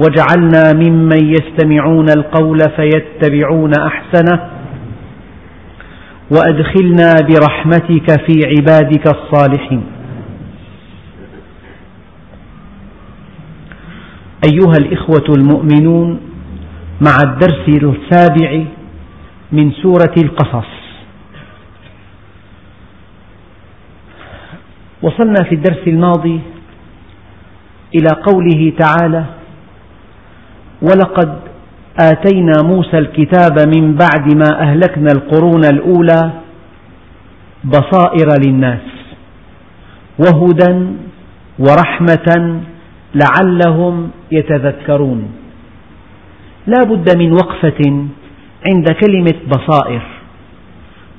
واجعلنا ممن يستمعون القول فيتبعون أحسنه وأدخلنا برحمتك في عبادك الصالحين. أيها الإخوة المؤمنون مع الدرس السابع من سورة القصص. وصلنا في الدرس الماضي إلى قوله تعالى ولقد آتينا موسى الكتاب من بعد ما أهلكنا القرون الأولى بصائر للناس وهدى ورحمة لعلهم يتذكرون. لا بد من وقفة عند كلمة بصائر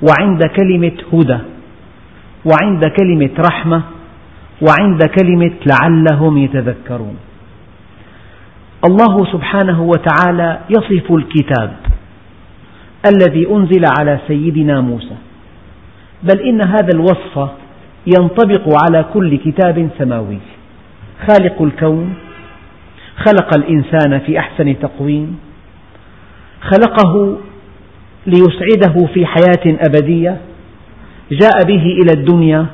وعند كلمة هدى وعند كلمة رحمة وعند كلمة لعلهم يتذكرون. الله سبحانه وتعالى يصف الكتاب الذي أنزل على سيدنا موسى. بل إن هذا الوصف ينطبق على كل كتاب سماوي. خالق الكون خلق الإنسان في أحسن تقويم خلقه ليسعده في حياة أبدية جاء به إلى الدنيا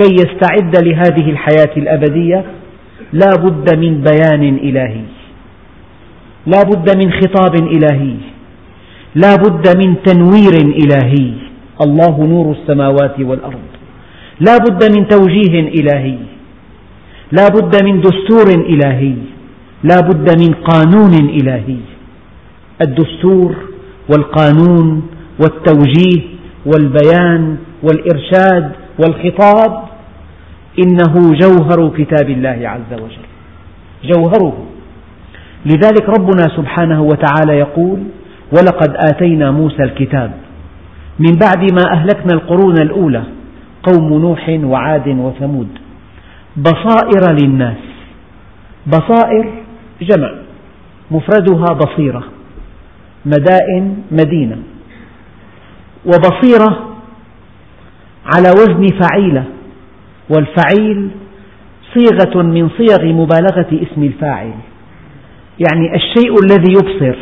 كي يستعد لهذه الحياة الأبدية لا بد من بيان إلهي. لا بد من خطاب إلهي. لا بد من تنوير إلهي. الله نور السماوات والأرض. لا بد من توجيه إلهي. لا بد من دستور إلهي. لا بد من قانون إلهي. الدستور والقانون والتوجيه والبيان والإرشاد والخطاب إنه جوهر كتاب الله عز وجل. جوهره. لذلك ربنا سبحانه وتعالى يقول ولقد آتينا موسى الكتاب. من بعد ما أهلكنا القرون الأولى قوم نوح وعاد وثمود. بصائر للناس. بصائر جمع مفردها بصيرة. مدائن مدينة. وبصيرة على وزن فعيلة. والفعيل صيغة من صيغ مبالغة اسم الفاعل. يعني الشيء الذي يبصر.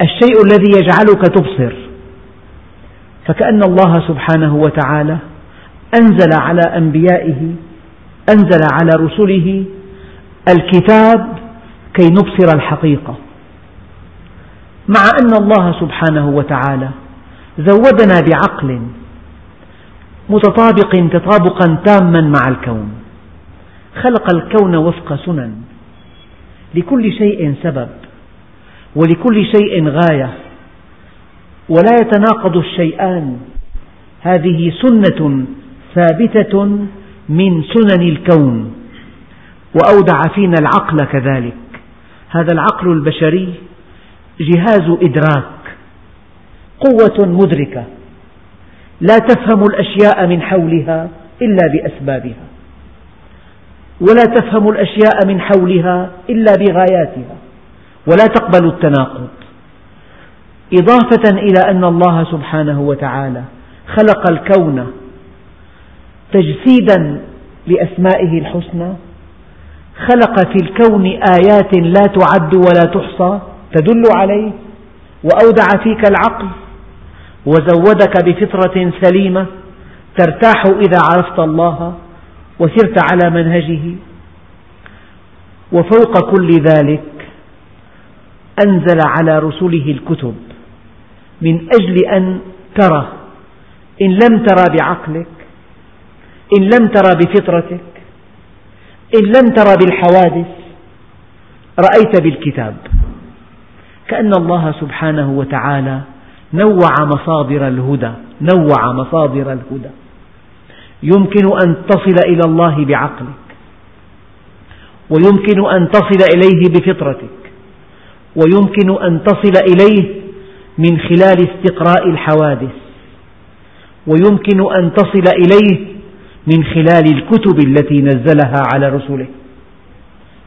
الشيء الذي يجعلك تبصر. فكأن الله سبحانه وتعالى أنزل على أنبيائه أنزل على رسله الكتاب كي نبصر الحقيقة. مع أن الله سبحانه وتعالى زودنا بعقل متطابق تطابقا تاما مع الكون. خلق الكون وفق سنن. لكل شيء سبب ولكل شيء غاية ولا يتناقض الشيئان. هذه سنة ثابتة من سنن الكون وأودع فينا العقل كذلك. هذا العقل البشري جهاز إدراك قوة مدركة لا تفهم الأشياء من حولها إلا بأسبابها. ولا تفهم الأشياء من حولها إلا بغاياتها ولا تقبل التناقض. إضافة إلى أن الله سبحانه وتعالى خلق الكون تجسيدا لأسمائه الحسنى خلق في الكون آيات لا تعد ولا تحصى تدل عليه وأودع فيك العقل وزودك بفطرة سليمة ترتاح إذا عرفت الله وسرت على منهجه. وفوق كل ذلك أنزل على رسله الكتب من أجل أن ترى إن لم ترى بعقلك إن لم ترى بفطرتك إن لم ترى بالحوادث رأيت بالكتاب. كأن الله سبحانه وتعالى نوع مصادر الهدى نوع مصادر الهدى. يمكن أن تصل إلى الله بعقلك ويمكن أن تصل إليه بفطرتك ويمكن أن تصل إليه من خلال استقراء الحوادث ويمكن أن تصل إليه من خلال الكتب التي نزلها على رسله.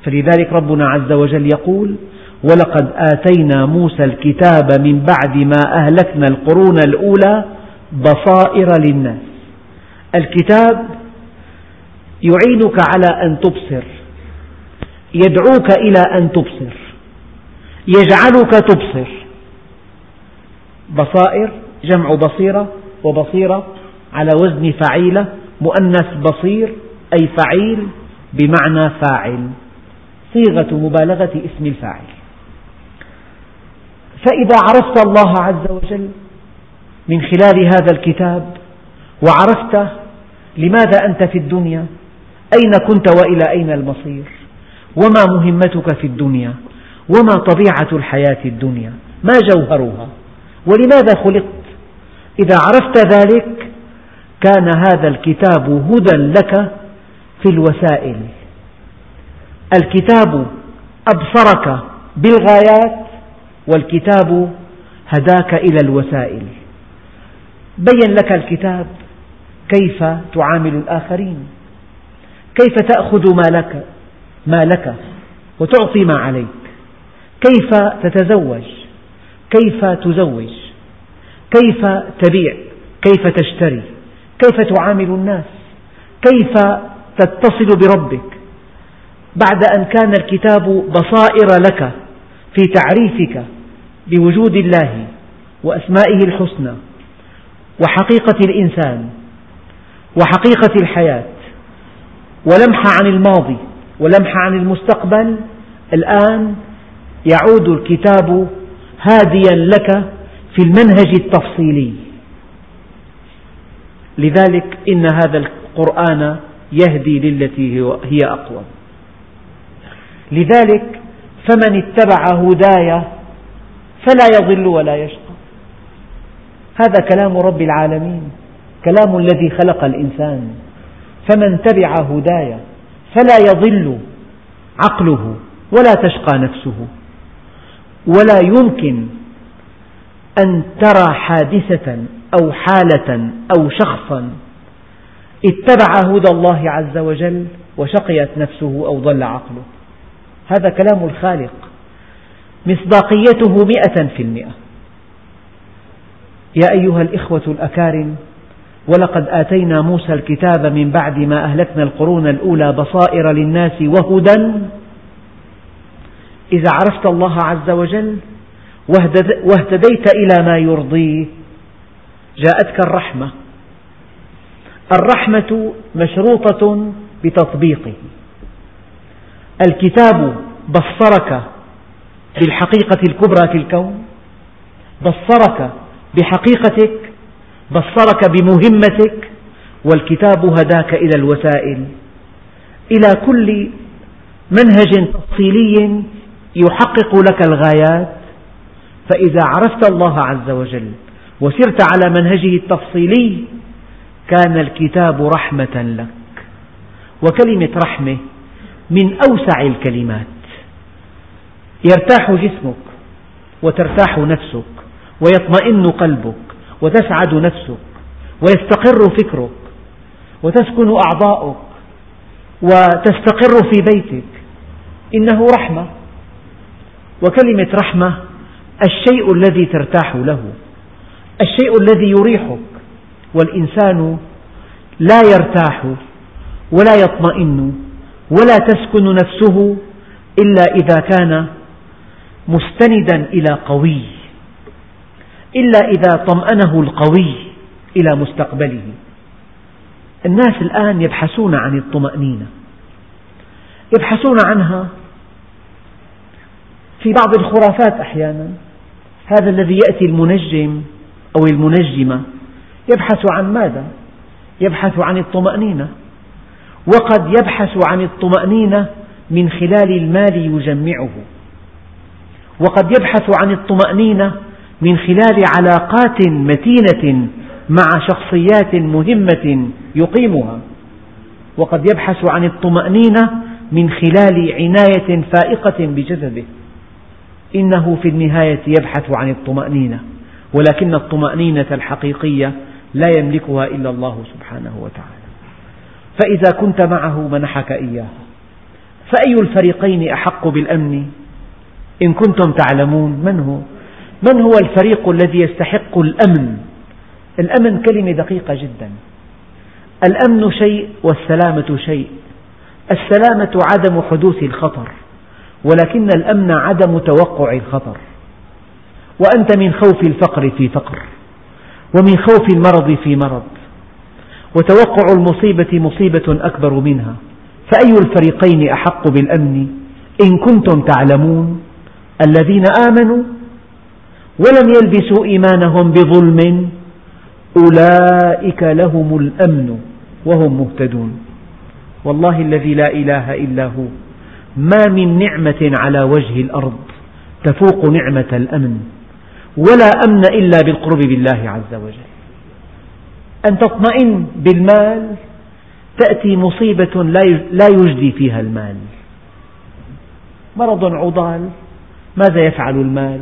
فلذلك ربنا عز وجل يقول ولقد آتينا موسى الكتاب من بعد ما أهلكنا القرون الأولى بصائر للناس. الكتاب يعينك على أن تبصر يدعوك إلى أن تبصر يجعلك تبصر. بصائر جمع بصيرة وبصيرة على وزن فعيلة مؤنث بصير أي فعيل بمعنى فاعل صيغة مبالغة اسم الفاعل. فإذا عرفت الله عز وجل من خلال هذا الكتاب وعرفت لماذا أنت في الدنيا؟ أين كنت وإلى أين المصير؟ وما مهمتك في الدنيا؟ وما طبيعة الحياة الدنيا؟ ما جوهرها؟ ولماذا خلقت؟ إذا عرفت ذلك كان هذا الكتاب هدى لك في الوسائل. الكتاب أبصرك بالغايات والكتاب هداك إلى الوسائل. بين لك الكتاب كيف تعامل الآخرين؟ كيف تأخذ ما لك ما لك وتعطي ما عليك؟ كيف تتزوج؟ كيف تزوج؟ كيف تبيع؟ كيف تشتري؟ كيف تعامل الناس؟ كيف تتصل بربك؟ بعد أن كان الكتاب بصائر لك في تعريفك بوجود الله وأسمائه الحسنى وحقيقة الإنسان وحقيقة الحياة ولمح عن الماضي ولمح عن المستقبل الآن يعود الكتاب هاديا لك في المنهج التفصيلي. لذلك إن هذا القرآن يهدي للتي هي أقوم لذلك فمن اتبع هداي فلا يضل ولا يشقى. هذا كلام رب العالمين. كلام الذي خلق الإنسان فمن تبع هداي فلا يضل عقله ولا تشقى نفسه. ولا يمكن أن ترى حادثة أو حالة أو شخصا اتبع هدى الله عز وجل وشقيت نفسه أو ضل عقله. هذا كلام الخالق. مصداقيته مئة في المئة. يا أيها الإخوة الأكارم ولقد آتينا موسى الكتاب من بعد ما أهلكنا القرون الأولى بصائر للناس وهدى. إذا عرفت الله عز وجل واهتديت إلى ما يرضيه جاءتك الرحمة. الرحمة مشروطة بتطبيقه. الكتاب بصرك بالحقيقة الكبرى في الكون بصرك بحقيقتك بصرك بمهمتك والكتاب هداك إلى الوسائل. إلى كل منهج تفصيلي يحقق لك الغايات. فإذا عرفت الله عز وجل وسرت على منهجه التفصيلي كان الكتاب رحمة لك. وكلمة رحمة من أوسع الكلمات. يرتاح جسمك وترتاح نفسك ويطمئن قلبك. وتسعد نفسك ويستقر فكرك وتسكن أعضاؤك وتستقر في بيتك. إنه رحمة. وكلمة رحمة الشيء الذي ترتاح له الشيء الذي يريحك. والإنسان لا يرتاح ولا يطمئن ولا تسكن نفسه إلا إذا كان مستندا إلى قوي. إلا إذا طمأنه القوي إلى مستقبله. الناس الآن يبحثون عن الطمأنينة. يبحثون عنها في بعض الخرافات أحيانا. هذا الذي يأتي المنجم أو المنجمة يبحث عن ماذا؟ يبحث عن الطمأنينة. وقد يبحث عن الطمأنينة من خلال المال يجمعه. وقد يبحث عن الطمأنينة من خلال علاقات متينة مع شخصيات مهمة يقيمها. وقد يبحث عن الطمأنينة من خلال عناية فائقة بجسده. إنه في النهاية يبحث عن الطمأنينة ولكن الطمأنينة الحقيقية لا يملكها إلا الله سبحانه وتعالى. فإذا كنت معه منحك إياها فأي الفريقين أحق بالأمن؟ إن كنتم تعلمون من هو؟ من هو الفريق الذي يستحق الأمن؟ الأمن كلمة دقيقة جدا. الأمن شيء والسلامة شيء. السلامة عدم حدوث الخطر ولكن الأمن عدم توقع الخطر. وأنت من خوف الفقر في فقر ومن خوف المرض في مرض. وتوقع المصيبة مصيبة أكبر منها. فأي الفريقين أحق بالأمن؟ إن كنتم تعلمون. الذين آمنوا ولم يلبسوا إيمانهم بظلم أولئك لهم الأمن وهم مهتدون. والله الذي لا إله إلا هو ما من نعمة على وجه الأرض تفوق نعمة الأمن ولا أمن إلا بالقرب بالله عز وجل. أن تطمئن بالمال تأتي مصيبة لا يجدي فيها المال. مرض عضال ماذا يفعل المال؟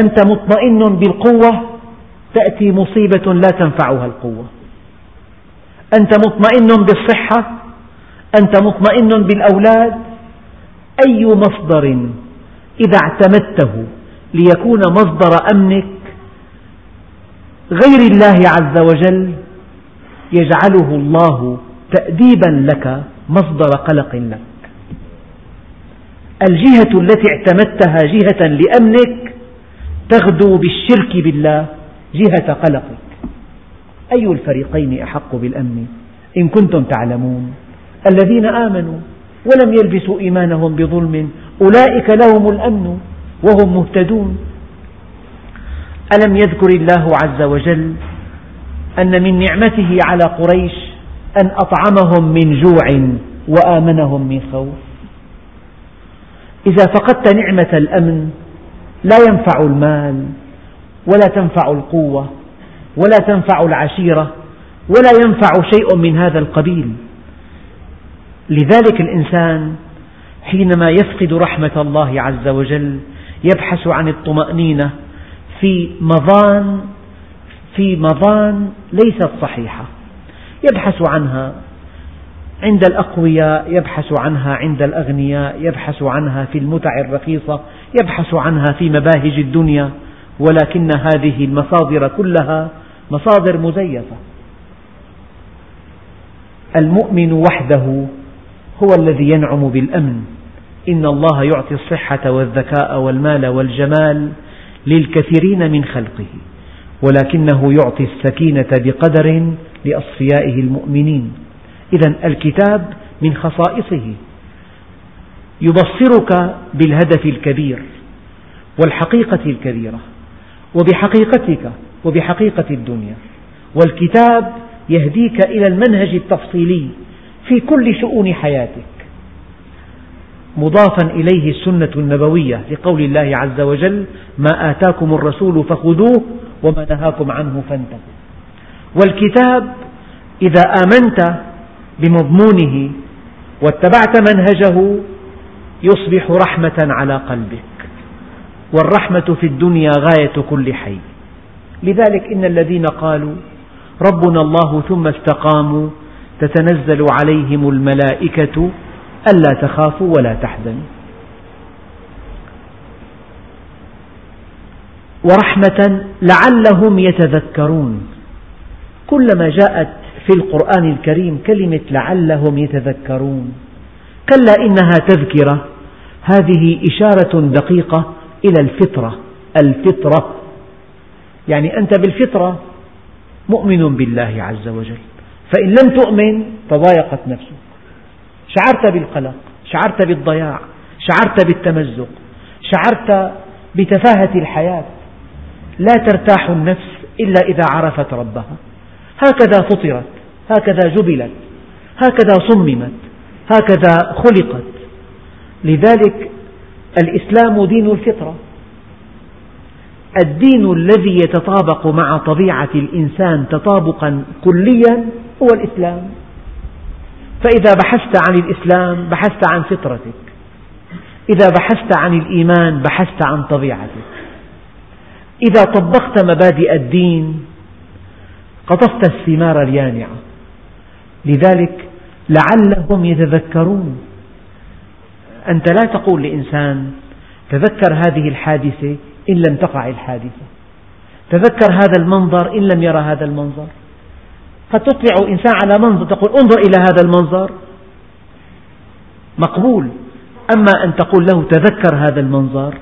أنت مطمئن بالقوة تأتي مصيبة لا تنفعها القوة. أنت مطمئن بالصحة أنت مطمئن بالأولاد. أي مصدر إذا اعتمدته ليكون مصدر أمنك غير الله عز وجل يجعله الله تأديبا لك مصدر قلق لك. الجهة التي اعتمدتها جهة لأمنك تغدو بالشرك بالله جهة قلقك. أي الفريقين أحق بالأمن؟ إن كنتم تعلمون. الذين آمنوا ولم يلبسوا إيمانهم بظلم أولئك لهم الأمن وهم مهتدون. ألم يذكر الله عز وجل أن من نعمته على قريش أن أطعمهم من جوع وآمنهم من خوف؟ إذا فقدت نعمة الأمن لا ينفع المال ولا تنفع القوة ولا تنفع العشيرة ولا ينفع شيء من هذا القبيل. لذلك الإنسان حينما يفقد رحمة الله عز وجل يبحث عن الطمأنينة في مظان في مظان ليست صحيحة. يبحث عنها عند الأقوياء يبحث عنها عند الأغنياء يبحث عنها في المتع الرخيصة يبحث عنها في مباهج الدنيا ولكن هذه المصادر كلها مصادر مزيفة. المؤمن وحده هو الذي ينعم بالأمن. إن الله يعطي الصحة والذكاء والمال والجمال للكثيرين من خلقه ولكنه يعطي السكينة بقدر لأصفيائه المؤمنين. إذا الكتاب من خصائصه. يبصرك بالهدف الكبير والحقيقة الكبيرة وبحقيقتك وبحقيقة الدنيا. والكتاب يهديك إلى المنهج التفصيلي في كل شؤون حياتك. مضافا إليه السنة النبوية لقول الله عز وجل ما آتاكم الرسول فخذوه وما نهاكم عنه فانتهوا. والكتاب إذا آمنت بمضمونه واتبعت منهجه يصبح رحمة على قلبك. والرحمة في الدنيا غاية كل حي. لذلك إن الذين قالوا ربنا الله ثم استقاموا تتنزل عليهم الملائكة ألا تخافوا ولا تحزنوا. ورحمة لعلهم يتذكرون. كلما جاءت في القرآن الكريم كلمة لعلهم يتذكرون. كلا إنها تذكرة. هذه إشارة دقيقة إلى الفطرة. الفطرة. يعني أنت بالفطرة مؤمن بالله عز وجل. فإن لم تؤمن تضايقت نفسك. شعرت بالقلق شعرت بالضياع شعرت بالتمزق شعرت بتفاهة الحياة. لا ترتاح النفس إلا إذا عرفت ربها. هكذا فطرت هكذا جبلت هكذا صممت هكذا خلقت. لذلك الإسلام دين الفطرة. الدين الذي يتطابق مع طبيعة الإنسان تطابقا كليا هو الإسلام. فإذا بحثت عن الإسلام بحثت عن فطرتك. إذا بحثت عن الإيمان بحثت عن طبيعتك. إذا طبقت مبادئ الدين قطفت الثمار اليانعة. لذلك لعلهم يتذكرون. أنت لا تقول لإنسان تذكر هذه الحادثة إن لم تقع الحادثة. تذكر هذا المنظر إن لم يرى هذا المنظر. قد تطلع إنسان على منظر تقول انظر إلى هذا المنظر. مقبول. أما أن تقول له تذكر هذا المنظر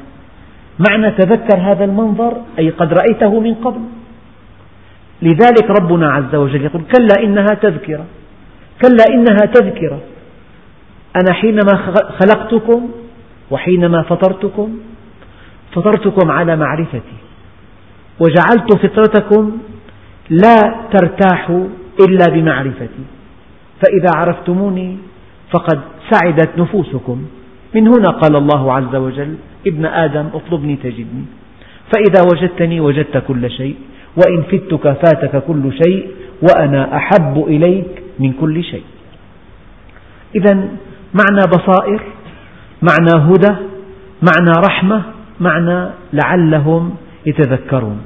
معنى تذكر هذا المنظر أي قد رأيته من قبل. لذلك ربنا عز وجل يقول كلا إنها تذكرة كلا إنها تذكرة. أنا حينما خلقتكم وحينما فطرتكم فطرتكم على معرفتي وجعلت فطرتكم لا ترتاح إلا بمعرفتي. فإذا عرفتموني فقد سعدت نفوسكم. من هنا قال الله عز وجل ابن آدم اطلبني تجدني. فإذا وجدتني وجدت كل شيء. وإن فتك فاتك كل شيء وأنا أحب إليك من كل شيء. إذا معنى بصائر معنى هدى معنى رحمة معنى لعلهم يتذكرون.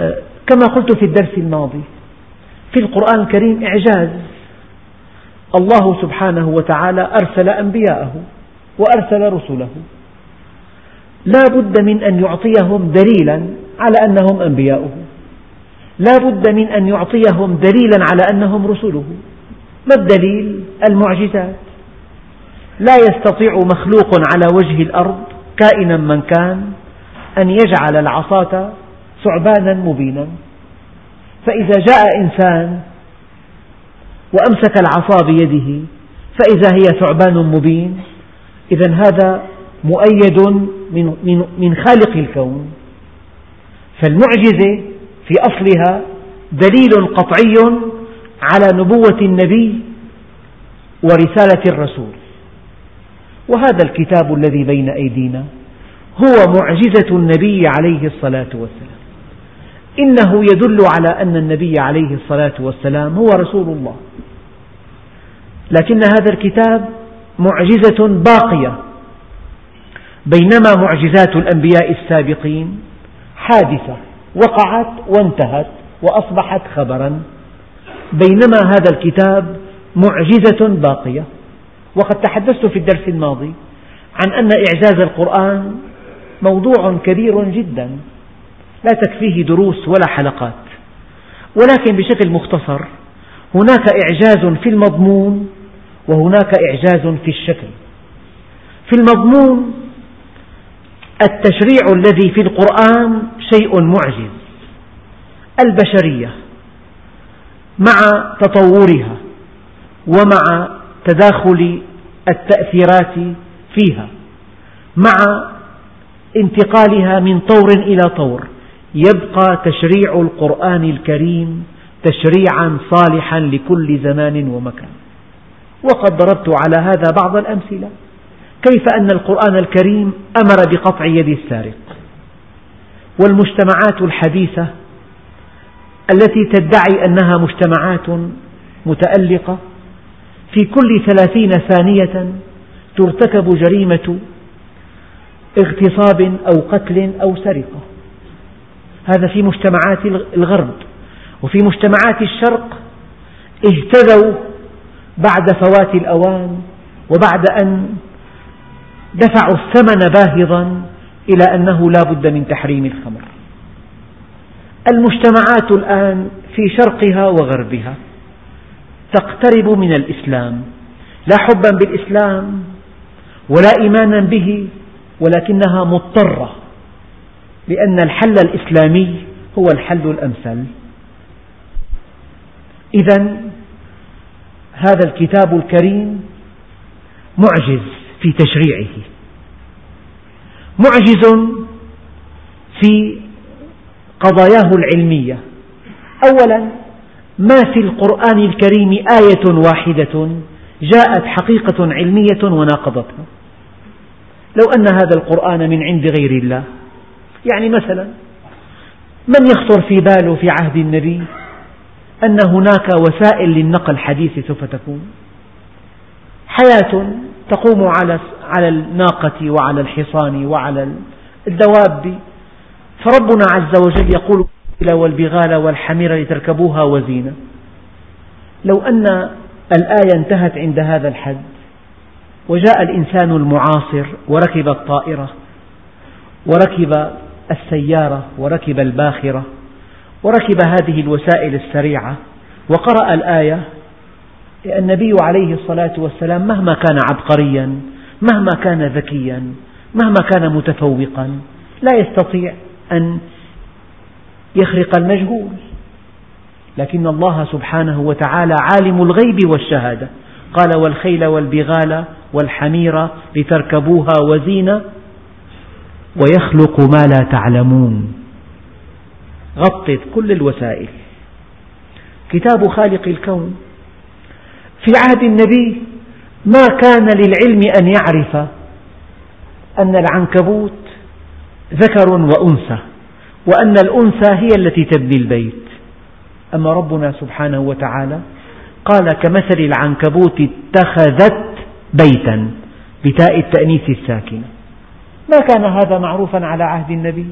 أه، كما قلت في الدرس الماضي في القرآن الكريم إعجاز. الله سبحانه وتعالى أرسل أنبياءه وأرسل رسله. لا بد من أن يعطيهم دليلا على أنهم أنبياؤه. لا بد من أن يعطيهم دليلا على أنهم رسله. ما الدليل؟ المعجزات. لا يستطيع مخلوق على وجه الأرض كائنا من كان أن يجعل العصاة ثعبانا مبينا. فإذا جاء إنسان وأمسك العصا بيده فإذا هي ثعبان مبين إذا هذا مؤيد من, من, من خالق الكون. فالمعجزة في أصلها دليل قطعي على نبوة النبي ورسالة الرسول. وهذا الكتاب الذي بين أيدينا هو معجزة النبي عليه الصلاة والسلام. إنه يدل على أن النبي عليه الصلاة والسلام هو رسول الله. لكن هذا الكتاب معجزة باقية. بينما معجزات الأنبياء السابقين حادثة وقعت وانتهت وأصبحت خبرا. بينما هذا الكتاب معجزة باقية. وقد تحدثت في الدرس الماضي عن أن إعجاز القرآن موضوع كبير جدا. لا تكفيه دروس ولا حلقات. ولكن بشكل مختصر هناك إعجاز في المضمون وهناك إعجاز في الشكل. في المضمون التشريع الذي في القرآن شيء معجز. البشرية مع تطورها ومع تداخل التأثيرات فيها مع انتقالها من طور إلى طور يبقى تشريع القرآن الكريم تشريعا صالحا لكل زمان ومكان. وقد ضربت على هذا بعض الأمثلة. كيف أن القرآن الكريم أمر بقطع يد السارق؟ والمجتمعات الحديثة التي تدعي أنها مجتمعات متألقة في كل ثلاثين ثانية ترتكب جريمة اغتصاب أو قتل أو سرقة. هذا في مجتمعات الغرب. وفي مجتمعات الشرق اهتدوا بعد فوات الأوان وبعد أن دفعوا الثمن باهظا إلى أنه لا بد من تحريم الخمر. المجتمعات الآن في شرقها وغربها تقترب من الإسلام لا حبا بالإسلام ولا إيمانا به ولكنها مضطرة لأن الحل الإسلامي هو الحل الأمثل. إذا هذا الكتاب الكريم معجز. في تشريعه. معجز في قضاياه العلمية. أولا ما في القرآن الكريم آية واحدة جاءت حقيقة علمية وناقضتها. لو أن هذا القرآن من عند غير الله. يعني مثلا من يخطر في باله في عهد النبي أن هناك وسائل للنقل حديثة سوف تكون؟ حياة تقوم على على الناقة وعلى الحصان وعلى الدواب. فربنا عز وجل يقول والبغال والحمير لتركبوها وزينة لو أن الآية انتهت عند هذا الحد وجاء الإنسان المعاصر وركب الطائرة وركب السيارة وركب الباخرة وركب هذه الوسائل السريعة وقرأ الآية النبي عليه الصلاة والسلام مهما كان عبقريا مهما كان ذكيا مهما كان متفوقا لا يستطيع أن يخرق المجهول. لكن الله سبحانه وتعالى عالم الغيب والشهادة. قال والخيل والبغال والحمير لتركبوها وزينة ويخلق ما لا تعلمون. غطت كل الوسائل. كتاب خالق الكون. في عهد النبي ما كان للعلم أن يعرف أن العنكبوت ذكر وأنثى وأن الأنثى هي التي تبني البيت. أما ربنا سبحانه وتعالى قال كمثل العنكبوت اتخذت بيتا بتاء التأنيث الساكنة. ما كان هذا معروفا على عهد النبي؟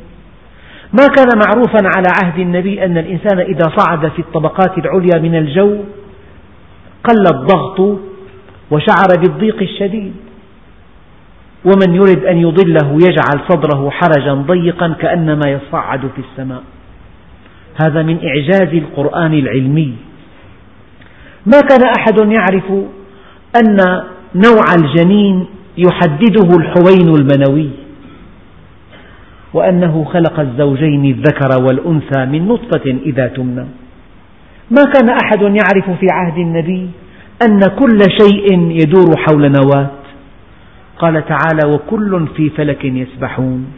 ما كان معروفا على عهد النبي أن الإنسان إذا صعد في الطبقات العليا من الجو قل الضغط وشعر بالضيق الشديد. ومن يرد أن يضله يجعل صدره حرجا ضيقا كأنما يصعد في السماء. هذا من إعجاز القرآن العلمي. ما كان أحد يعرف أن نوع الجنين يحدده الحوين المنوي وأنه خلق الزوجين الذكر والأنثى من نطفة إذا تمنى. ما كان أحد يعرف في عهد النبي أن كل شيء يدور حول نواة. قال تعالى وكل في فلك يسبحون.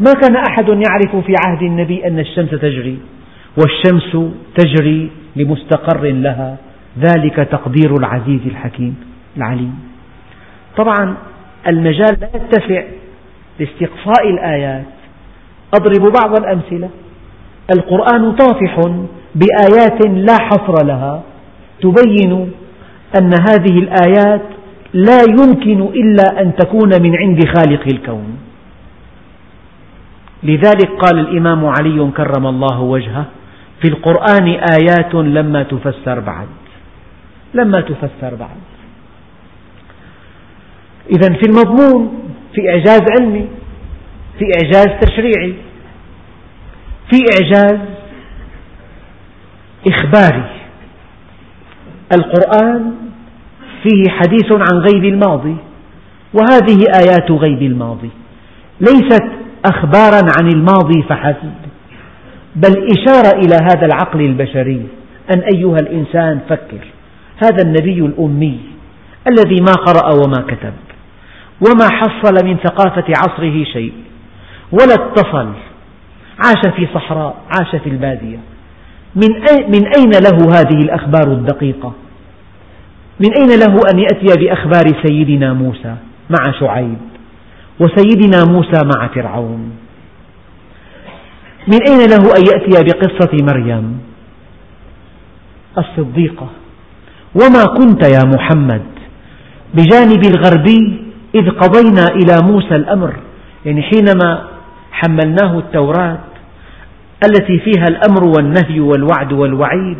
ما كان أحد يعرف في عهد النبي أن الشمس تجري والشمس تجري لمستقر لها. ذلك تقدير العزيز الحكيم العليم. طبعا المجال لا يتسع لاستقصاء الآيات. أضرب بعض الأمثلة. القرآن طافح بآيات لا حصر لها تبين أن هذه الآيات لا يمكن إلا أن تكون من عند خالق الكون. لذلك قال الإمام علي كرم الله وجهه في القرآن آيات لما تفسر بعد. لما تفسر بعد. إذا في المضمون في إعجاز علمي في إعجاز تشريعي في إعجاز إخباري. القرآن فيه حديث عن غيب الماضي وهذه آيات غيب الماضي. ليست أخبارا عن الماضي فحسب بل إشارة إلى هذا العقل البشري. أن أيها الإنسان فكر هذا النبي الأمي الذي ما قرأ وما كتب وما حصل من ثقافة عصره شيء ولا اتصل عاش في صحراء عاش في البادية. من أين له هذه الأخبار الدقيقة؟ من أين له أن يأتي بأخبار سيدنا موسى مع شعيب وسيدنا موسى مع فرعون؟ من أين له أن يأتي بقصة مريم؟ الصديقة. وما كنت يا محمد بجانب الغربي إذ قضينا إلى موسى الأمر يعني حينما حملناه التوراة التي فيها الأمر والنهي والوعد والوعيد.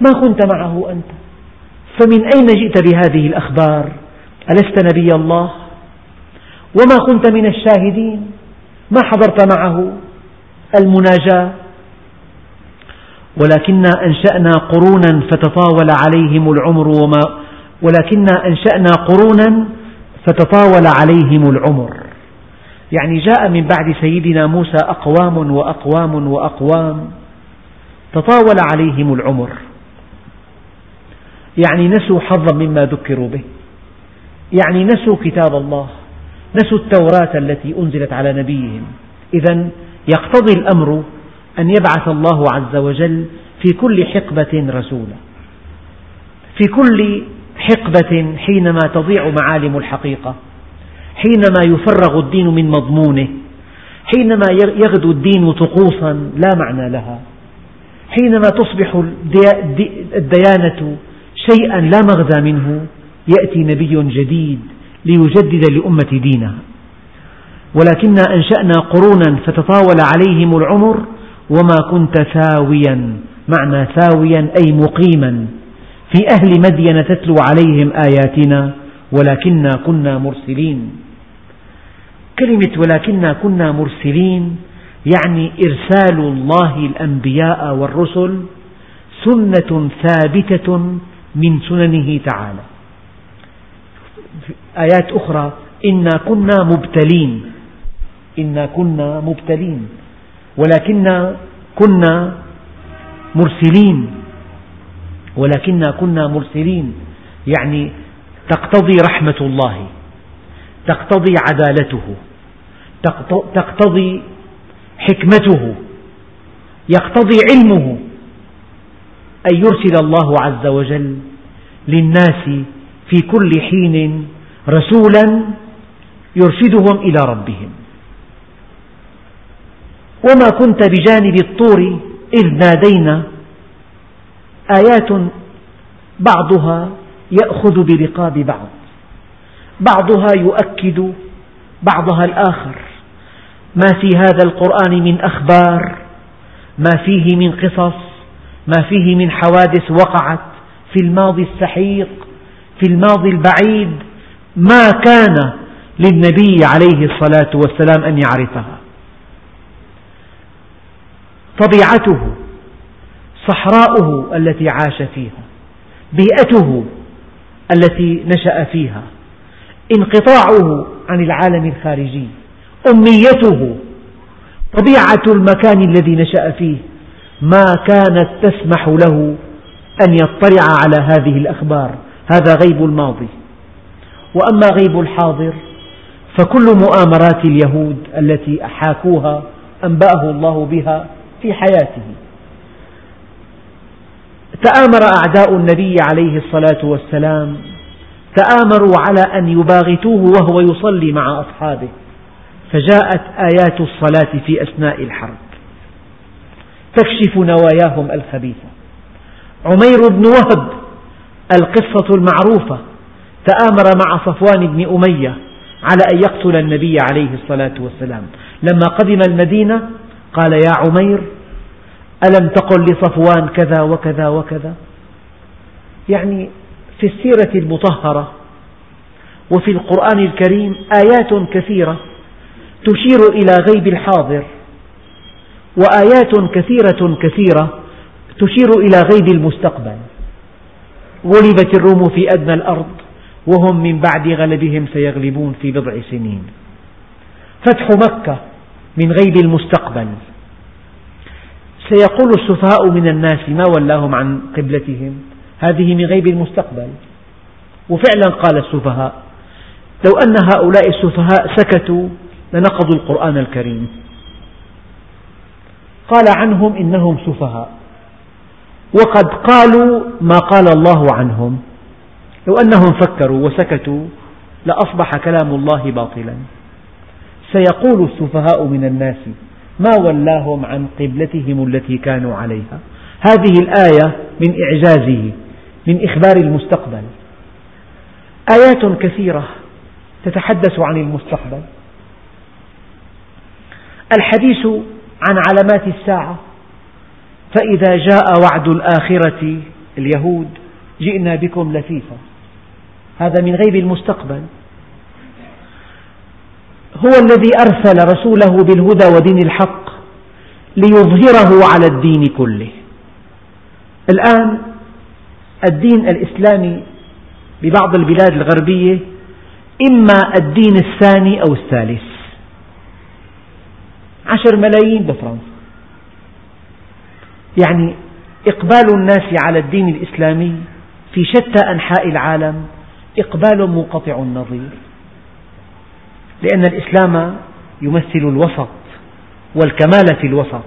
ما كنت معه أنت؟ فمن أين جئت بهذه الأخبار؟ ألست نبي الله؟ وما كنت من الشاهدين؟ ما حضرت معه؟ المناجاة؟ ولكنا أنشأنا قرونا فتطاول عليهم العمر وما ولكنا أنشأنا قرونا فتطاول عليهم العمر. يعني جاء من بعد سيدنا موسى أقوام وأقوام وأقوام تطاول عليهم العمر. يعني نسوا حظا مما ذكروا به. يعني نسوا كتاب الله. نسوا التوراة التي أنزلت على نبيهم. إذا يقتضي الأمر أن يبعث الله عز وجل في كل حقبة رسولا. في كل حقبة حينما تضيع معالم الحقيقة. حينما يفرغ الدين من مضمونه حينما يغدو الدين طقوسا لا معنى لها. حينما تصبح الديانة شيئا لا مغزى منه يأتي نبي جديد ليجدد للأمة دينها. ولكنا أنشأنا قرونا فتطاول عليهم العمر وما كنت ثاويا. معنى ثاويا أي مقيما. في أهل مدين تتلو عليهم آياتنا ولكنا كنا مرسلين. كلمة ولكنا كنا مرسلين يعني إرسال الله الأنبياء والرسل سنة ثابتة من سننه تعالى. آيات أخرى إنا كنا مبتلين. إنا كنا مبتلين. ولكنا كنا مرسلين. ولكنا كنا مرسلين. يعني تقتضي رحمة الله تقتضي عدالته تقتضي حكمته يقتضي علمه أن يرسل الله عز وجل للناس في كل حين رسولا يرشدهم إلى ربهم. وما كنت بجانب الطور إذ نادينا آيات بعضها يأخذ برقاب بعض. بعضها يؤكد بعضها الآخر. ما في هذا القرآن من أخبار ما فيه من قصص ما فيه من حوادث وقعت في الماضي السحيق في الماضي البعيد. ما كان للنبي عليه الصلاة والسلام أن يعرفها. طبيعته صحراؤه التي عاش فيها بيئته التي نشأ فيها. انقطاعه عن العالم الخارجي. أميته طبيعة المكان الذي نشأ فيه. ما كانت تسمح له أن يطلع على هذه الأخبار. هذا غيب الماضي. وأما غيب الحاضر فكل مؤامرات اليهود التي حاكوها أنبأه الله بها في حياته. تآمر أعداء النبي عليه الصلاة والسلام تآمروا على أن يباغتوه وهو يصلي مع أصحابه فجاءت آيات الصلاة في أثناء الحرب. تكشف نواياهم الخبيثة. عمير بن وهب القصة المعروفة تآمر مع صفوان بن أمية على أن يقتل النبي عليه الصلاة والسلام. لما قدم المدينة قال يا عمير ألم تقل لصفوان كذا وكذا وكذا؟ يعني في السيرة المطهرة وفي القرآن الكريم آيات كثيرة تشير إلى غيب الحاضر وآيات كثيرة كثيرة تشير إلى غيب المستقبل. غلبت الروم في أدنى الأرض وهم من بعد غلبهم سيغلبون في بضع سنين. فتح مكة من غيب المستقبل. سيقول السفهاء من الناس ما ولاهم عن قبلتهم. هذه من غيب المستقبل. وفعلا قال السفهاء لو أن هؤلاء السفهاء سكتوا لنقضوا القرآن الكريم. قال عنهم إنهم سفهاء. وقد قالوا ما قال الله عنهم. لو أنهم فكروا وسكتوا لأصبح كلام الله باطلا. سيقول السفهاء من الناس ما ولاهم عن قبلتهم التي كانوا عليها. هذه الآية من إعجازه من إخبار المستقبل. آيات كثيرة تتحدث عن المستقبل. الحديث عن علامات الساعة. فإذا جاء وعد الآخرة اليهود جئنا بكم لفيفا هذا من غيب المستقبل. هو الذي أرسل رسوله بالهدى ودين الحق ليظهره على الدين كله. الآن الدين الإسلامي ببعض البلاد الغربية إما الدين الثاني أو الثالث. عشر ملايين بفرنسا. يعني إقبال الناس على الدين الإسلامي في شتى أنحاء العالم إقبال منقطع النظير. لأن الإسلام يمثل الوسط والكمال في الوسط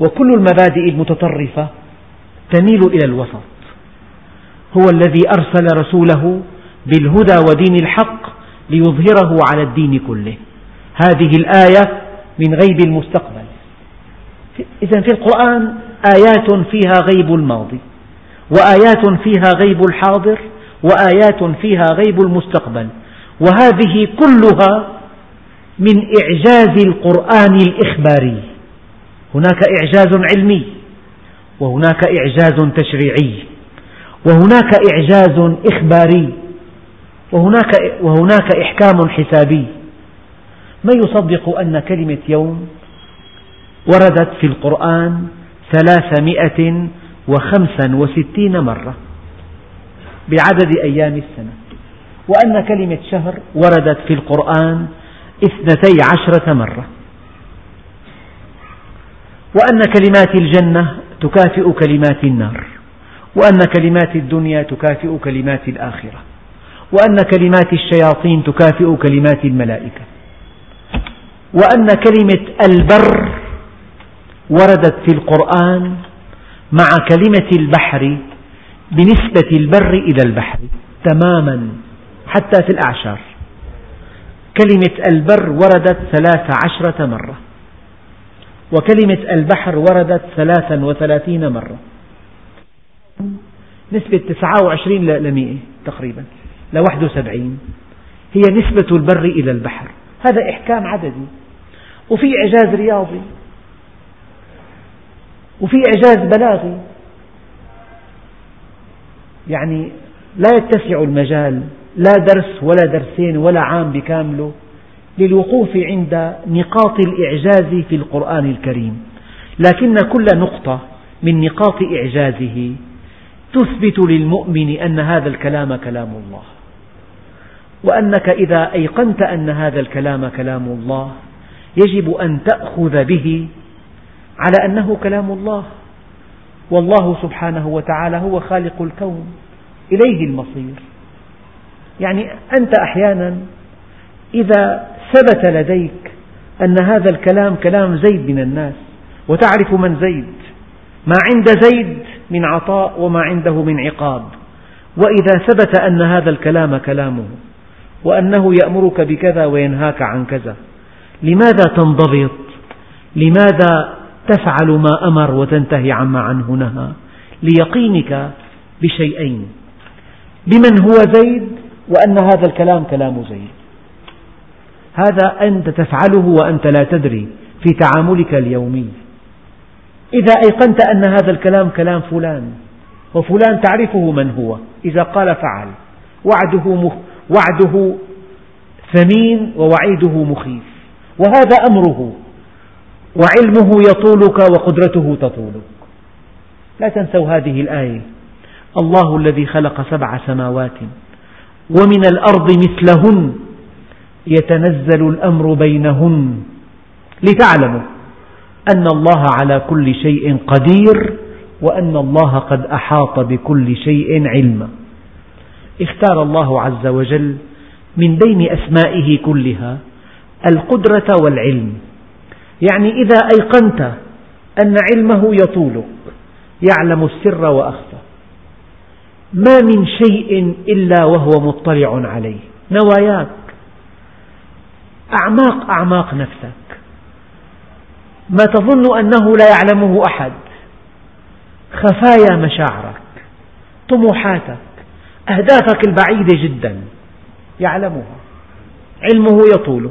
وكل المبادئ المتطرفة تميل إلى الوسط. هو الذي أرسل رسوله بالهدى ودين الحق ليظهره على الدين كله. هذه الآية من غيب المستقبل. إذا في القرآن آيات فيها غيب الماضي وآيات فيها غيب الحاضر وآيات فيها غيب المستقبل. وهذه كلها من إعجاز القرآن الإخباري. هناك إعجاز علمي وهناك إعجاز تشريعي وهناك إعجاز إخباري وهناك, وهناك إحكام حسابي. من يصدق أن كلمة يوم وردت في القرآن ثلاثمئة وخمسا وستين مرة بعدد أيام السنة. وأن كلمة شهر وردت في القرآن اثنتي عشرة مرة. وأن كلمات الجنة تكافئ كلمات النار. وأن كلمات الدنيا تكافئ كلمات الآخرة. وأن كلمات الشياطين تكافئ كلمات الملائكة. وأن كلمة البر وردت في القرآن مع كلمة البحر بنسبة البر إلى البحر تماما. حتى في الأعشار. كلمة البر وردت ثلاث عشرة مرة. وكلمة البحر وردت ثلاثا وثلاثين مرة. نسبة تسعة وعشرين لمئة تقريبا. لواحد وسبعين هي نسبة البر إلى البحر. هذا إحكام عددي. وفي إعجاز رياضي. وفي إعجاز بلاغي. يعني لا يتسع المجال لا درس ولا درسين ولا عام بكامله للوقوف عند نقاط الإعجاز في القرآن الكريم. لكن كل نقطة من نقاط إعجازه تثبت للمؤمن أن هذا الكلام كلام الله. وأنك إذا أيقنت أن هذا الكلام كلام الله يجب أن تأخذ به على أنه كلام الله. والله سبحانه وتعالى هو خالق الكون إليه المصير. يعني أنت أحيانا إذا ثبت لديك أن هذا الكلام كلام زيد من الناس وتعرف من زيد ما عند زيد من عطاء وما عنده من عقاب وإذا ثبت أن هذا الكلام كلامه وأنه يأمرك بكذا وينهاك عن كذا لماذا تنضبط؟ لماذا تفعل ما أمر وتنتهي عما عنه نهى؟ ليقينك بشيئين بمن هو زيد وأن هذا الكلام كلام زيد هذا أنت تفعله وأنت لا تدري في تعاملك اليومي. إذا أيقنت أن هذا الكلام كلام فلان وفلان تعرفه من هو؟ إذا قال فعل. وعده, وعده ثمين ووعيده مخيف. وهذا أمره. وعلمه يطولك وقدرته تطولك. لا تنسوا هذه الآية. الله الذي خلق سبع سماوات ومن الأرض مثلهن يتنزل الأمر بينهن. لتعلموا أن الله على كل شيء قدير وأن الله قد أحاط بكل شيء علما. اختار الله عز وجل من بين أسمائه كلها القدرة والعلم. يعني إذا أيقنت أن علمه يطولك يعلم السر وأخفى ما من شيء إلا وهو مطلع عليه. نواياك. أعماق أعماق نفسك. ما تظن أنه لا يعلمه أحد. خفايا مشاعرك. طموحاتك. أهدافك البعيدة جدا. يعلمها. علمه يطولك.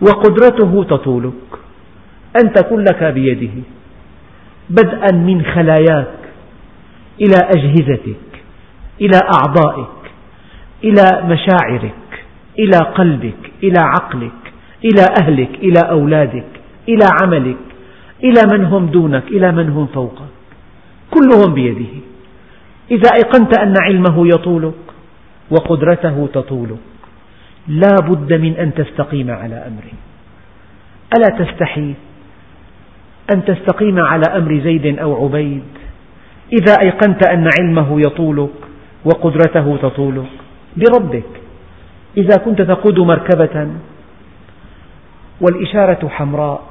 وقدرته تطولك. أنت كلك بيده. بدءا من خلاياك. إلى أجهزتك إلى أعضائك إلى مشاعرك إلى قلبك إلى عقلك إلى أهلك إلى أولادك إلى عملك إلى من هم دونك إلى من هم فوقك. كلهم بيده. إذا أيقنت أن علمه يطولك وقدرته تطولك لا بد من أن تستقيم على أمره. ألا تستحي أن تستقيم على أمر زيد أو عبيد؟ إذا أيقنت أن علمه يطولك وقدرته تطولك بربك إذا كنت تقود مركبة والإشارة حمراء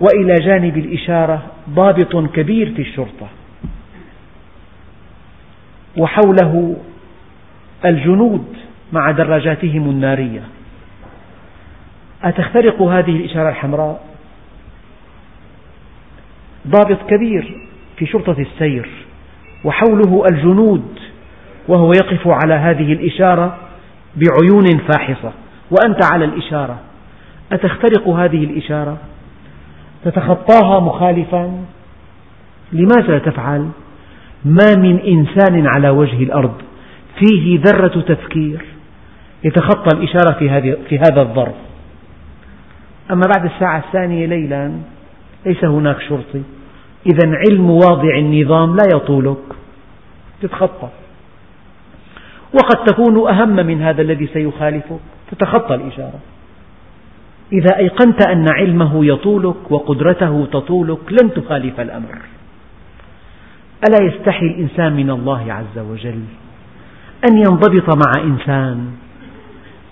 وإلى جانب الإشارة ضابط كبير في الشرطة وحوله الجنود مع دراجاتهم النارية أتخترق هذه الإشارة الحمراء؟ ضابط كبير في شرطة السير وحوله الجنود وهو يقف على هذه الإشارة بعيون فاحصة. وأنت على الإشارة. أتخترق هذه الإشارة؟ تتخطاها مخالفا؟ لماذا تفعل؟ ما من إنسان على وجه الأرض فيه ذرة تفكير يتخطى الإشارة في, في هذا الظرف. أما بعد الساعة الثانية ليلا ليس هناك شرطي. إذا علم واضع النظام لا يطولك. تتخطى. وقد تكون أهم من هذا الذي سيخالفك. تتخطى الإشارة. إذا أيقنت أن علمه يطولك وقدرته تطولك لن تخالف الأمر. ألا يستحي الإنسان من الله عز وجل أن ينضبط مع إنسان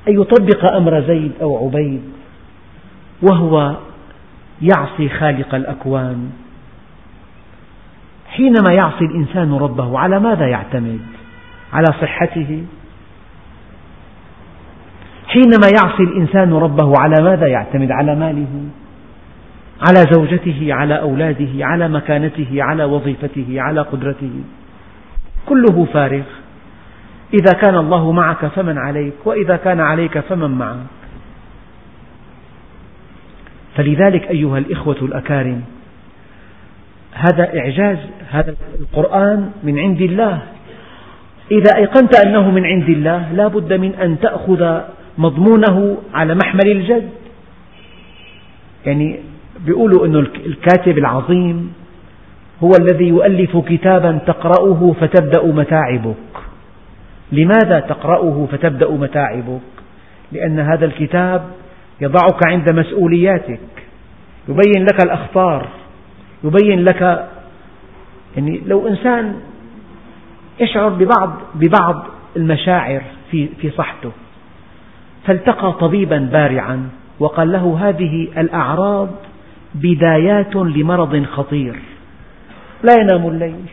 أن يطبق أمر زيد أو عبيد وهو يعصي خالق الأكوان. حينما يعصي الإنسان ربه على ماذا يعتمد؟ على صحته؟ حينما يعصي الإنسان ربه على ماذا يعتمد؟ على ماله؟ على زوجته، على أولاده، على مكانته، على وظيفته، على قدرته، كله فارغ، إذا كان الله معك فمن عليك، وإذا كان عليك فمن معك، فلذلك أيها الإخوة الأكارم هذا إعجاز هذا القرآن من عند الله. إذا أيقنت أنه من عند الله لا بد من أن تأخذ مضمونه على محمل الجد. يعني بيقولوا أن الكاتب العظيم هو الذي يؤلف كتابا تقرأه فتبدأ متاعبك. لماذا تقرأه فتبدأ متاعبك؟ لأن هذا الكتاب يضعك عند مسؤولياتك. يبين لك الأخطار. يبين لك يعني لو إنسان يشعر ببعض ببعض المشاعر في في صحته فالتقى طبيبا بارعا وقال له هذه الأعراض بدايات لمرض خطير. لا ينام الليل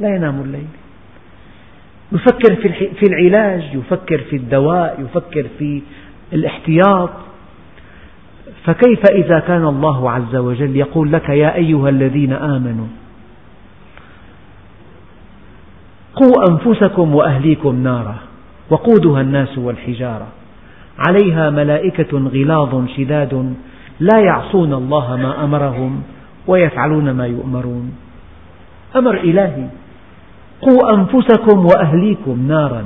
لا ينام الليل. يفكر في العلاج يفكر في الدواء يفكر في الاحتياط. فكيف إذا كان الله عز وجل يقول لك يا أيها الذين آمنوا قوا أنفسكم وأهليكم نارا وقودها الناس والحجارة عليها ملائكة غلاظ شداد لا يعصون الله ما أمرهم ويفعلون ما يؤمرون. أمر إلهي قوا أنفسكم وأهليكم نارا.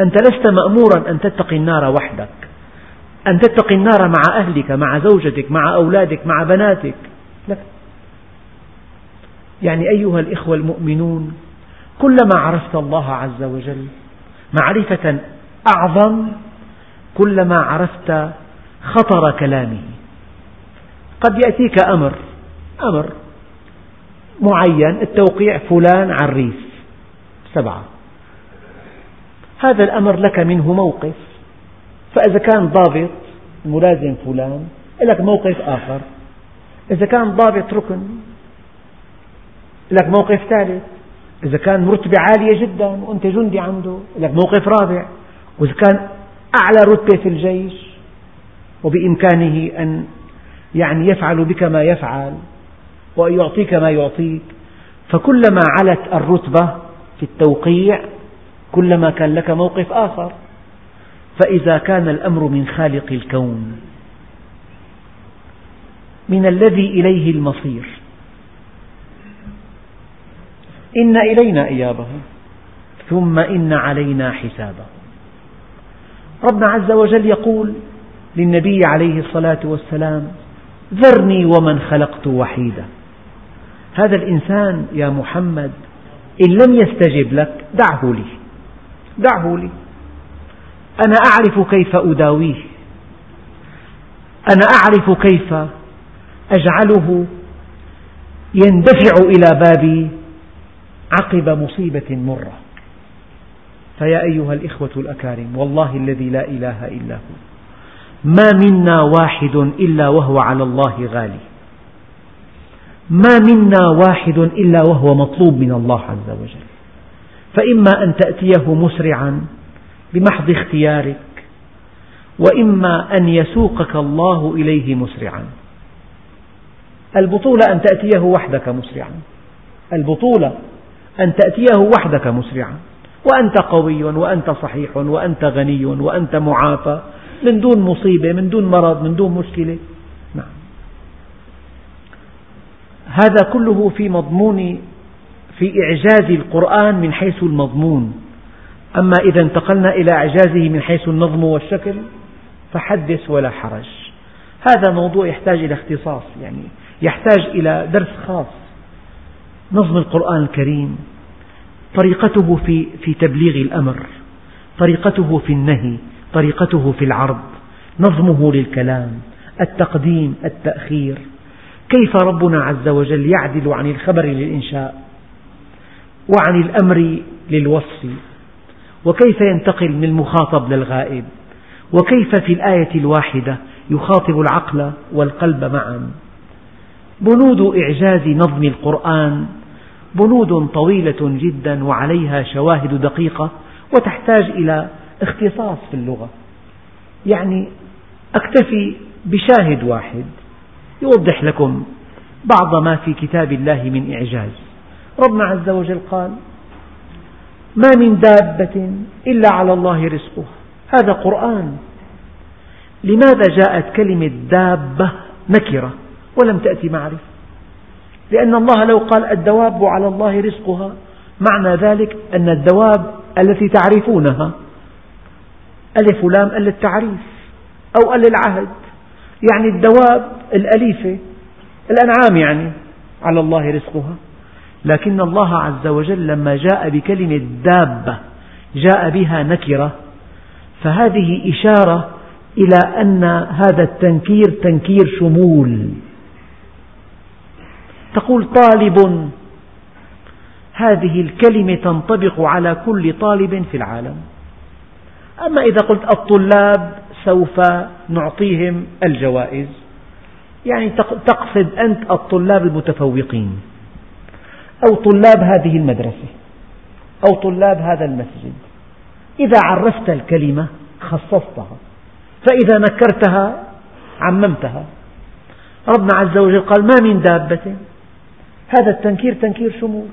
أنت لست مأمورا أن تتقي النار وحدك. أن تتقي النار مع أهلك مع زوجتك مع أولادك مع بناتك. لا. يعني أيها الإخوة المؤمنون كلما عرفت الله عز وجل معرفة أعظم كلما عرفت خطر كلامه. قد يأتيك أمر أمر معين التوقيع فلان عريف سبعة. هذا الأمر لك منه موقف. فإذا كان ضابط ملازم فلان لك موقف آخر. إذا كان ضابط ركن لك موقف ثالث. إذا كان مرتبة عالية جدا وأنت جندي عنده لك موقف رابع. وإذا كان أعلى رتبة في الجيش وبإمكانه أن يعني يفعل بك ما يفعل وأن يعطيك ما يعطيك. فكلما علت الرتبة في التوقيع كلما كان لك موقف آخر. فإذا كان الأمر من خالق الكون من الذي إليه المصير. إن إلينا إيابهم ثم إن علينا حسابهم ربنا عز وجل يقول للنبي عليه الصلاة والسلام ذرني ومن خلقت وحيدا. هذا الإنسان يا محمد إن لم يستجب لك دعه لي. دعه لي. أنا أعرف كيف أداويه. أنا أعرف كيف أجعله يندفع إلى بابي عقب مصيبة مرة. فيا أيها الإخوة الأكارم والله الذي لا إله إلا هو. ما منا واحد إلا وهو على الله غالي. ما منا واحد إلا وهو مطلوب من الله عز وجل. فإما أن تأتيه مسرعا بمحض اختيارك وإما أن يسوقك الله إليه مسرعا. البطولة أن تأتيه وحدك مسرعا. البطولة أن تأتيه وحدك مسرعا. وأنت قوي وأنت صحيح وأنت غني وأنت معافى. من دون مصيبة من دون مرض من دون مشكلة. نعم. هذا كله في مضمون في إعجاز القرآن من حيث المضمون. أما إذا انتقلنا إلى إعجازه من حيث النظم والشكل فحدث ولا حرج. هذا موضوع يحتاج إلى اختصاص يعني يحتاج إلى درس خاص. نظم القرآن الكريم طريقته في في تبليغ الأمر طريقته في النهي طريقته في العرض نظمه للكلام التقديم التأخير. كيف ربنا عز وجل يعدل عن الخبر للإنشاء؟ وعن الأمر للوصف. وكيف ينتقل من المخاطب للغائب؟ وكيف في الآية الواحدة يخاطب العقل والقلب معا؟ بنود إعجاز نظم القرآن بنود طويلة جدا وعليها شواهد دقيقة وتحتاج إلى اختصاص في اللغة. يعني أكتفي بشاهد واحد. يوضح لكم بعض ما في كتاب الله من إعجاز. ربنا عز وجل قال ما من دابة إلا على الله رزقها هذا قرآن. لماذا جاءت كلمة دابة نكرة ولم تأتي معرفة؟ لأن الله لو قال الدواب على الله رزقها معنى ذلك أن الدواب التي تعرفونها ألف لام ال التعريف أو ال العهد يعني الدواب الأليفة الأنعام يعني على الله رزقها. لكن الله عز وجل لما جاء بكلمة دابة جاء بها نكرة فهذه إشارة إلى أن هذا التنكير تنكير شمول. تقول طالب هذه الكلمة تنطبق على كل طالب في العالم. أما إذا قلت الطلاب سوف نعطيهم الجوائز يعني تقصد أنت الطلاب المتفوقين. أو طلاب هذه المدرسة أو طلاب هذا المسجد. إذا عرفت الكلمة خصصتها فإذا نكرتها عممتها. ربنا عز وجل قال ما من دابة. هذا التنكير تنكير شمول.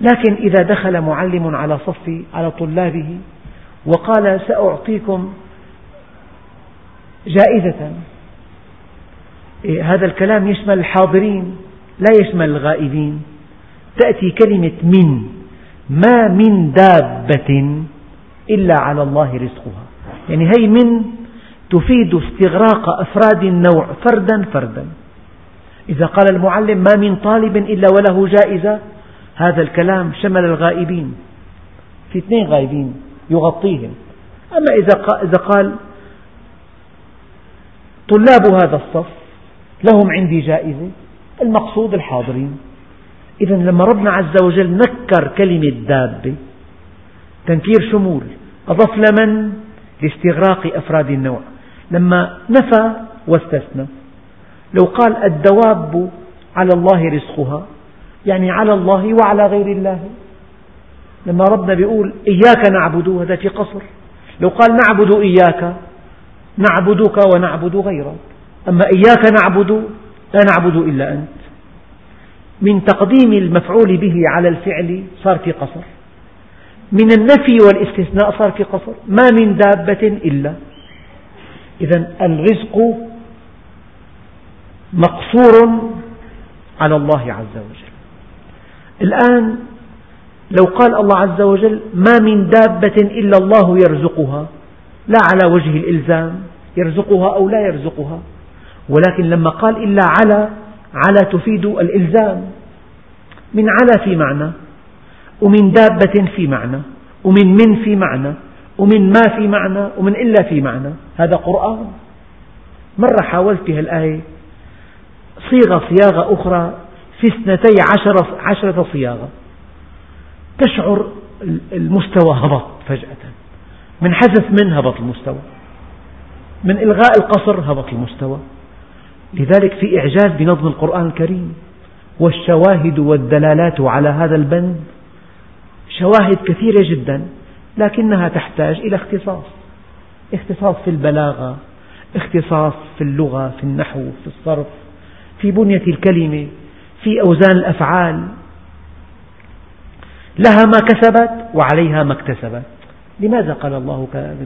لكن إذا دخل معلم على صف على طلابه وقال سأعطيكم جائزة. إيه، هذا الكلام يشمل الحاضرين لا يشمل الغائبين. تأتي كلمة من. ما من دابة إلا على الله رزقها. يعني هي من تفيد استغراق أفراد النوع فردا فردا. إذا قال المعلم ما من طالب إلا وله جائزة هذا الكلام شمل الغائبين. في اثنين غائبين يغطيهم. أما إذا قال طلاب هذا الصف لهم عندي جائزة المقصود الحاضرين. إذا لما ربنا عز وجل نكر كلمة دابة تنكير شمول أضاف لمن لاستغراق أفراد النوع. لما نفى واستثنى. لو قال الدواب على الله رزقها يعني على الله وعلى غير الله. لما ربنا بيقول إياك نعبد هذا في قصر. لو قال نعبد إياك نعبدك ونعبد غيرك. أما إياك نعبد لا نعبد إلا أنت. من تقديم المفعول به على الفعل صار في قصر. من النفي والاستثناء صار في قصر. ما من دابة إلا. إذا الرزق مقصور على الله عز وجل. الآن لو قال الله عز وجل ما من دابة إلا الله يرزقها لا على وجه الإلزام يرزقها أو لا يرزقها. ولكن لما قال إلا على على تفيد الإلزام. من على في معنى ومن دابة في معنى ومن من في معنى ومن ما في معنى ومن إلا في معنى. هذا قرآن. مرة حاولت في الآية صيغة صياغة أخرى في اثنتي عشرة, عشرة صياغة. تشعر المستوى هبط فجأة. من حذف من هبط المستوى؟ من إلغاء القصر هبط المستوى. لذلك في إعجاز بنظم القرآن الكريم والشواهد والدلالات على هذا البند شواهد كثيرة جدا لكنها تحتاج إلى اختصاص. اختصاص في البلاغة اختصاص في اللغة في النحو في الصرف في بنية الكلمة في أوزان الأفعال. لها ما كسبت وعليها ما اكتسبت. لماذا قال الله هكذا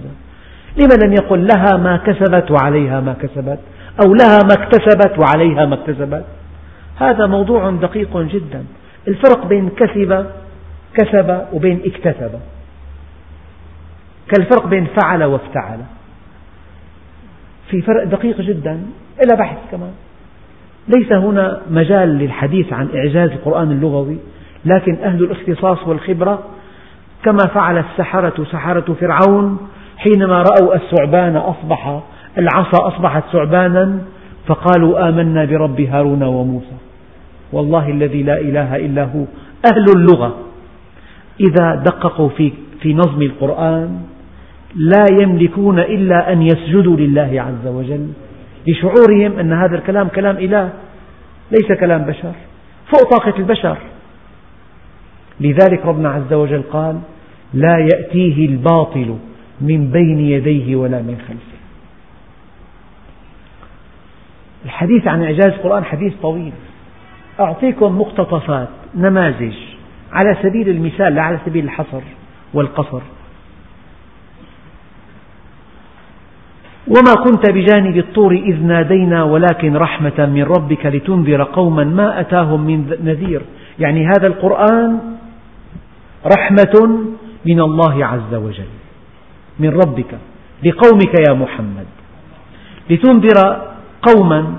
لما لم يقل لها ما كسبت وعليها ما كسبت؟ أو لها ما اكتسبت وعليها ما اكتسبت. هذا موضوع دقيق جدا. الفرق بين كسب كسب وبين اكتسب. كالفرق بين فعل وافتعل. في فرق دقيق جدا. إلى بحث كمان. ليس هنا مجال للحديث عن إعجاز القرآن اللغوي لكن أهل الاختصاص والخبرة كما فعل السحرة سحرة فرعون حينما رأوا الثعبان أصبح العصا أصبحت ثعبانا فقالوا آمنا برب هارون وموسى. والله الذي لا إله إلا هو أهل اللغة. إذا دققوا في في نظم القرآن لا يملكون إلا أن يسجدوا لله عز وجل لشعورهم أن هذا الكلام كلام إله ليس كلام بشر فوق طاقة البشر. لذلك ربنا عز وجل قال لا يأتيه الباطل من بين يديه ولا من خلفه. الحديث عن إعجاز القرآن حديث طويل. أعطيكم مقتطفات نماذج على سبيل المثال لا على سبيل الحصر والقصر. وما كنت بجانب الطور إذ نادينا ولكن رحمة من ربك لتنذر قوما ما أتاهم من نذير. يعني هذا القرآن رحمة من الله عز وجل. من ربك. لقومك يا محمد. لتنذر قوما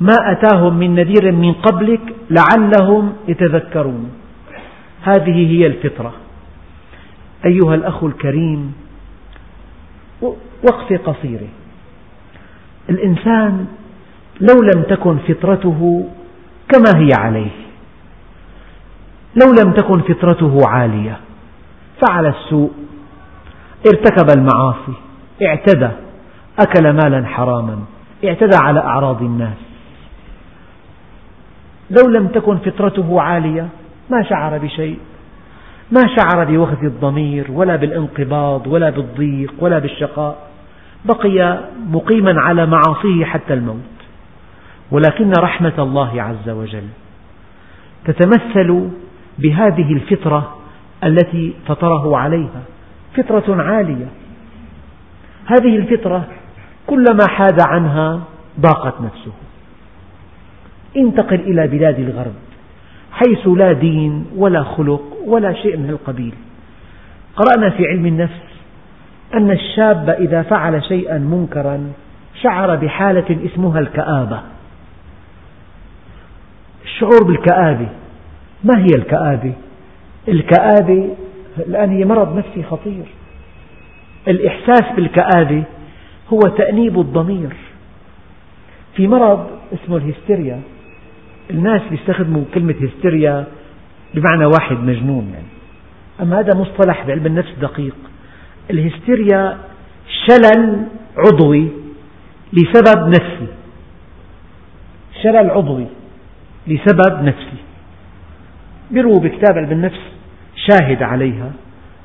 ما أتاهم من نذير من قبلك لعلهم يتذكرون. هذه هي الفطرة. أيها الأخ الكريم وقفة قصيرة الإنسان لو لم تكن فطرته كما هي عليه لو لم تكن فطرته عالية فعل السوء ارتكب المعاصي اعتدى أكل مالا حراما. اعتدى على أعراض الناس. لو لم تكن فطرته عالية ما شعر بشيء. ما شعر بوخز الضمير ولا بالانقباض ولا بالضيق ولا بالشقاء. بقي مقيما على معاصيه حتى الموت. ولكن رحمة الله عز وجل تتمثل بهذه الفطرة التي فطره عليها. فطرة عالية. هذه الفطرة كلما حاد عنها ضاقت نفسه. انتقل إلى بلاد الغرب حيث لا دين ولا خلق ولا شيء من القبيل. قرأنا في علم النفس أن الشاب إذا فعل شيئا منكرا شعر بحالة اسمها الكآبة. الشعور بالكآبة ما هي الكآبة؟ الكآبة الآن هي مرض نفسي خطير. الإحساس بالكآبة هو تأنيب الضمير. في مرض اسمه الهستيريا الناس بيستخدموا كلمة هستيريا بمعنى واحد مجنون يعني. أما هذا مصطلح بعلم النفس دقيق. الهستيريا شلل عضوي لسبب نفسي. شلل عضوي لسبب نفسي. بيرووا بكتاب علم النفس شاهد عليها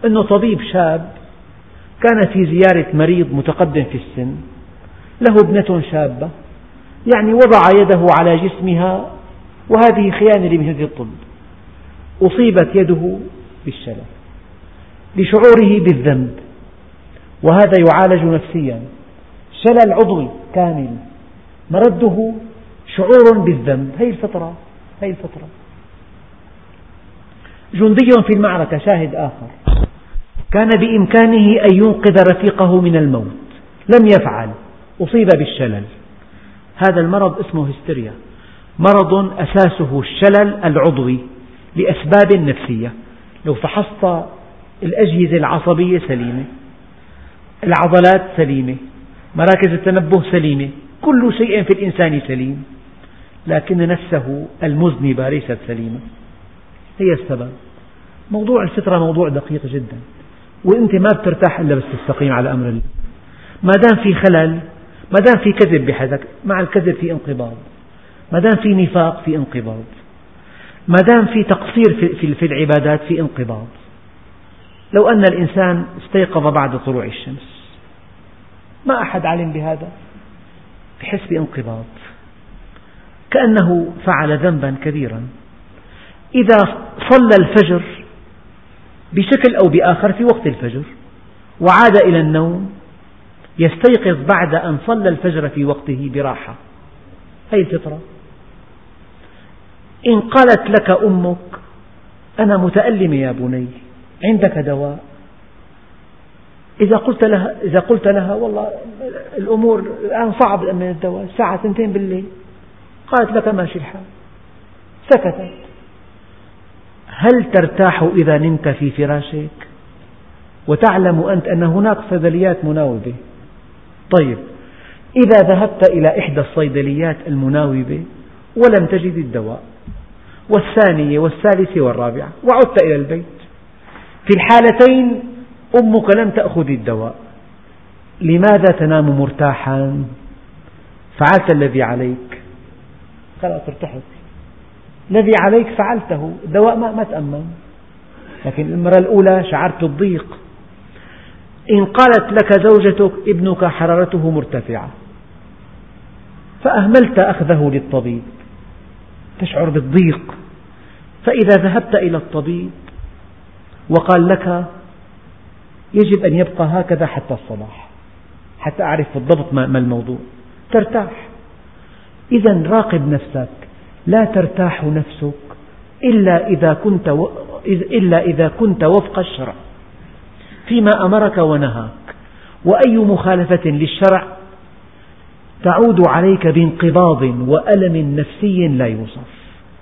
أنه طبيب شاب كان في زيارة مريض متقدم في السن. له ابنة شابة. يعني وضع يده على جسمها وهذه خيانة لمهنة الطب. أصيبت يده بالشلل لشعوره بالذنب. وهذا يعالج نفسيا. شلل عضوي كامل. مرده شعور بالذنب. هي الفطرة هي الفطرة جندي في المعركة شاهد آخر. كان بإمكانه أن ينقذ رفيقه من الموت. لم يفعل. أصيب بالشلل. هذا المرض اسمه هستيريا. مرض أساسه الشلل العضوي لأسباب نفسية. لو فحصت الأجهزة العصبية سليمة العضلات سليمة مراكز التنبه سليمة كل شيء في الإنسان سليم لكن نفسه المذنبة ليست سليمة. هي السبب. موضوع الفطرة موضوع دقيق جدا. وأنت ما بترتاح إلا بس تستقيم على أمر الله. ما دام في خلل ما دام في كذب بحياتك مع الكذب في انقباض. ما دام في نفاق في انقباض. ما دام في تقصير في العبادات في انقباض. لو أن الإنسان استيقظ بعد طلوع الشمس. ما أحد علم بهذا. بحس بانقباض. كأنه فعل ذنبا كبيرا. إذا صلى الفجر بشكل أو بآخر في وقت الفجر وعاد إلى النوم يستيقظ بعد أن صلى الفجر في وقته براحة. هذه الفطرة. إن قالت لك أمك أنا متألمة يا بني عندك دواء. إذا قلت لها إذا قلت لها والله الأمور الآن صعب من الدواء الساعة اثنتين بالليل. قالت لك ماشي الحال. سكتت. هل ترتاح إذا نمت في فراشك؟ وتعلم أنت أن هناك صيدليات مناوبة. طيب إذا ذهبت إلى إحدى الصيدليات المناوبة ولم تجد الدواء والثانية والثالثة والرابعة وعدت إلى البيت في الحالتين أمك لم تأخذ الدواء لماذا تنام مرتاحا؟ فعلت الذي عليك. خلاص ارتحت الذي عليك فعلته. الدواء ما, ما تأمن. لكن المرة الأولى شعرت بالضيق إن قالت لك زوجتك ابنك حرارته مرتفعة فأهملت أخذه للطبيب. تشعر بالضيق. فإذا ذهبت إلى الطبيب وقال لك يجب أن يبقى هكذا حتى الصباح حتى أعرف بالضبط ما الموضوع. ترتاح. إذا راقب نفسك. لا ترتاح نفسك إلا إذا كنت. إلا إذا كنت وفق الشرع. فيما أمرك ونهاك. وأي مخالفة للشرع تعود عليك بانقباض وألم نفسي لا يوصف.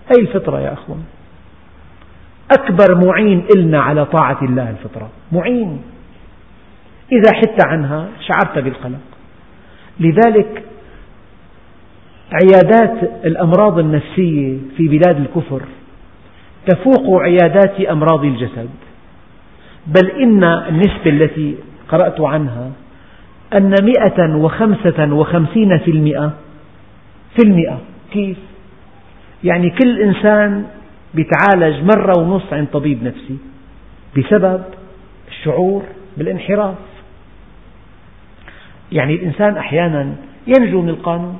هذه الفطرة يا أخوان؟ أكبر معين إلنا على طاعة الله الفطرة. معين. إذا حدت عنها شعرت بالقلق. لذلك عيادات الأمراض النفسية في بلاد الكفر تفوق عيادات أمراض الجسد. بل إن النسبة التي قرأت عنها أن مئة وخمسة وخمسين في المئة في المئة. كيف؟ يعني كل إنسان يتعالج مرة ونص عند طبيب نفسي بسبب الشعور بالانحراف. يعني الإنسان أحيانا ينجو من القانون.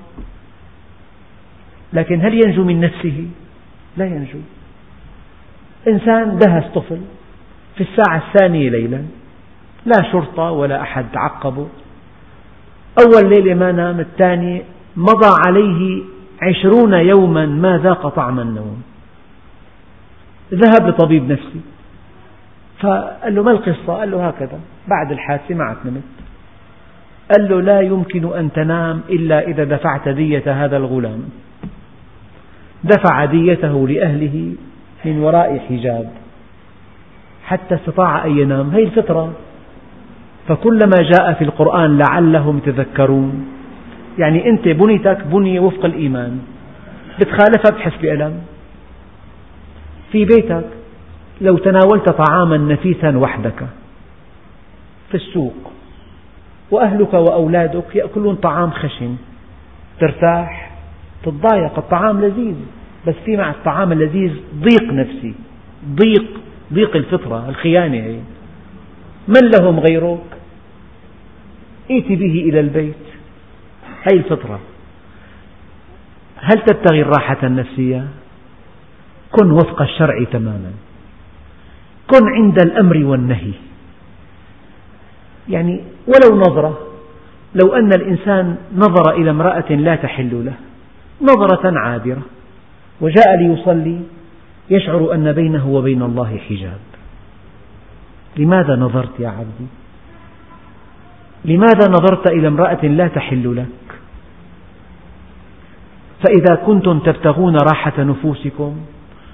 لكن هل ينجو من نفسه؟ لا ينجو. إنسان دهس طفل في الساعة الثانية ليلا لا شرطة ولا أحد عقبه أول ليلة ما نام الثاني مضى عليه عشرون يوما ما ذاق طعم النوم. ذهب لطبيب نفسي. فقال له ما القصة؟ قال له هكذا. بعد الحادثة ما عاد نمت. قال له لا يمكن أن تنام إلا إذا دفعت دية هذا الغلام. دفع ديته لأهله من وراء حجاب حتى استطاع أن ينام. هذه الفطرة. فكلما جاء في القرآن لعلهم يتذكرون. يعني أنت بنيتك بنية وفق الإيمان. بتخالفها بتحس بألم. في بيتك لو تناولت طعاما نفيسا وحدك في السوق وأهلك وأولادك يأكلون طعام خشن ترتاح تتضايق الطعام لذيذ. بس في مع الطعام اللذيذ ضيق نفسي. ضيق ضيق الفطرة الخيانة هي. من لهم غيرك ائت به إلى البيت. هذه الفطرة. هل تبتغي الراحة النفسية؟ كن وفق الشرع تماما. كن عند الأمر والنهي. يعني ولو نظرة لو أن الإنسان نظر إلى امرأة لا تحل له نظرة عابرة. وجاء ليصلي يشعر أن بينه وبين الله حجاب. لماذا نظرت يا عبدي؟ لماذا نظرت إلى امرأة لا تحل لك؟ فإذا كنتم تبتغون راحة نفوسكم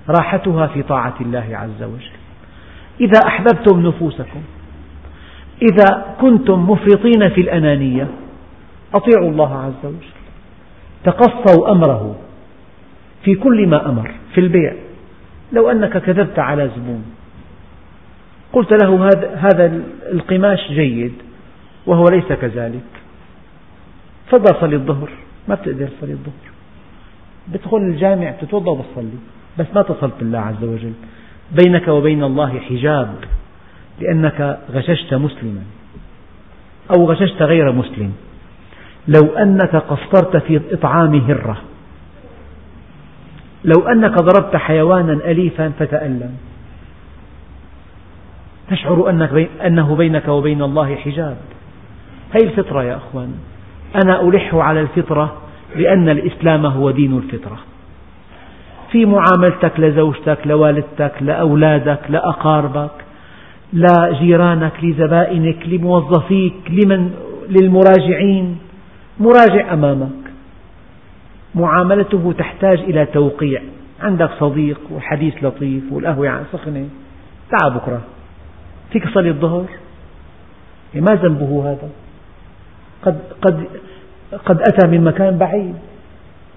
راحتها في طاعة الله عز وجل. إذا أحببتم نفوسكم إذا كنتم مفرطين في الأنانية أطيعوا الله عز وجل. تقصوا أمره في كل ما أمر في البيع. لو أنك كذبت على زبون. قلت له هذا القماش جيد وهو ليس كذلك. تفضل صلي الظهر. ما بتقدر تصلي الظهر. بدخل الجامع تتوضأ وبتصلي. بس ما اتصلت بالله عز وجل. بينك وبين الله حجاب لأنك غششت مسلما. أو غششت غير مسلم. لو أنك قصرت في إطعام هرة. لو أنك ضربت حيوانا أليفا فتألم. تشعر أنك أنه بينك وبين الله حجاب. هذه الفطرة يا أخوان. أنا ألح على الفطرة لأن الإسلام هو دين الفطرة. في معاملتك لزوجتك لوالدتك لأولادك لأقاربك لجيرانك لزبائنك لموظفيك لمن للمراجعين. مراجع أمامك. معاملته تحتاج إلى توقيع. عندك صديق وحديث لطيف والقهوة سخنة. تعال بكرة. فيك تصلي الظهر؟ ما ذنبه هذا. قد, قد, قد أتى من مكان بعيد.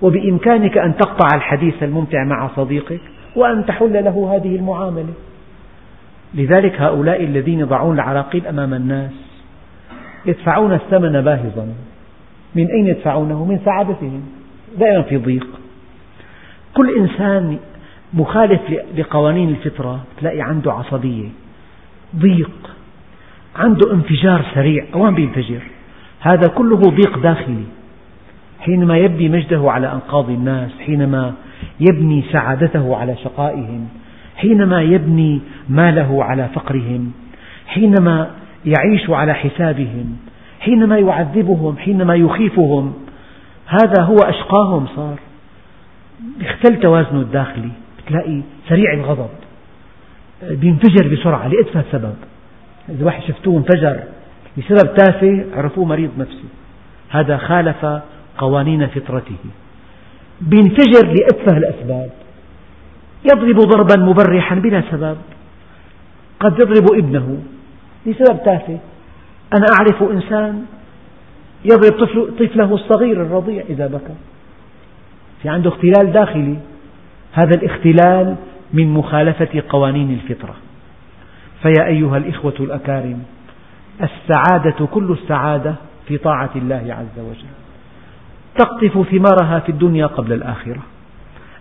وبإمكانك أن تقطع الحديث الممتع مع صديقك وأن تحل له هذه المعاملة. لذلك هؤلاء الذين يضعون العراقيل أمام الناس يدفعون الثمن باهظا. من أين يدفعونه؟ من سعادتهم. دائما في ضيق. كل إنسان مخالف لقوانين الفطرة تلاقي عنده عصبية. ضيق. عنده انفجار سريع. أوان بينفجر؟ هذا كله ضيق داخلي. حينما يبني مجده على أنقاض الناس حينما يبني سعادته على شقائهم حينما يبني ماله على فقرهم حينما يعيش على حسابهم حينما يعذبهم حينما يخيفهم هذا هو أشقاهم صار. اختل توازنه الداخلي. تلاقي سريع الغضب. بينفجر بسرعة لأتفه سبب. إذا واحد شفتوه انفجر بسبب تافه عرفوه مريض نفسي. هذا خالف قوانين فطرته. بينفجر لأتفه الأسباب. يضرب ضربا مبرحا بلا سبب. قد يضرب ابنه لسبب تافه. أنا أعرف إنسان يضرب طفل طفله الصغير الرضيع إذا بكى. في عنده اختلال داخلي. هذا الاختلال من مخالفة قوانين الفطرة. فيا أيها الإخوة الأكارم السعادة كل السعادة في طاعة الله عز وجل. تقطف ثمارها في الدنيا قبل الآخرة.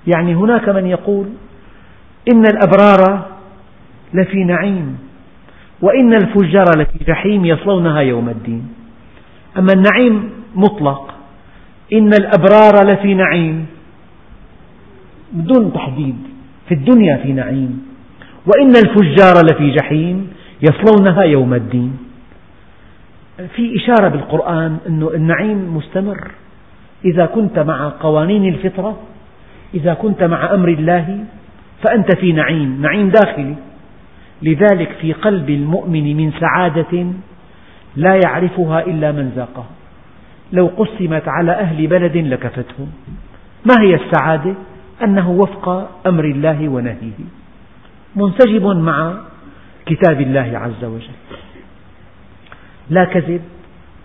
يعني هناك من يقول إن الأبرار لفي نعيم. وإن الفجار لفي جحيم يصلونها يوم الدين. أما النعيم مطلق. إن الأبرار لفي نعيم. بدون تحديد. في الدنيا في نعيم. وإن الفجار لفي جحيم يصلونها يوم الدين. في إشارة بالقرآن أن النعيم مستمر. إذا كنت مع قوانين الفطرة إذا كنت مع أمر الله فأنت في نعيم. نعيم داخلي. لذلك في قلب المؤمن من سعادة لا يعرفها إلا من ذاقها. لو قسمت على أهل بلد لكفتهم. ما هي السعادة؟ أنه وفق أمر الله ونهيه. منسجم مع كتاب الله عز وجل. لا كذب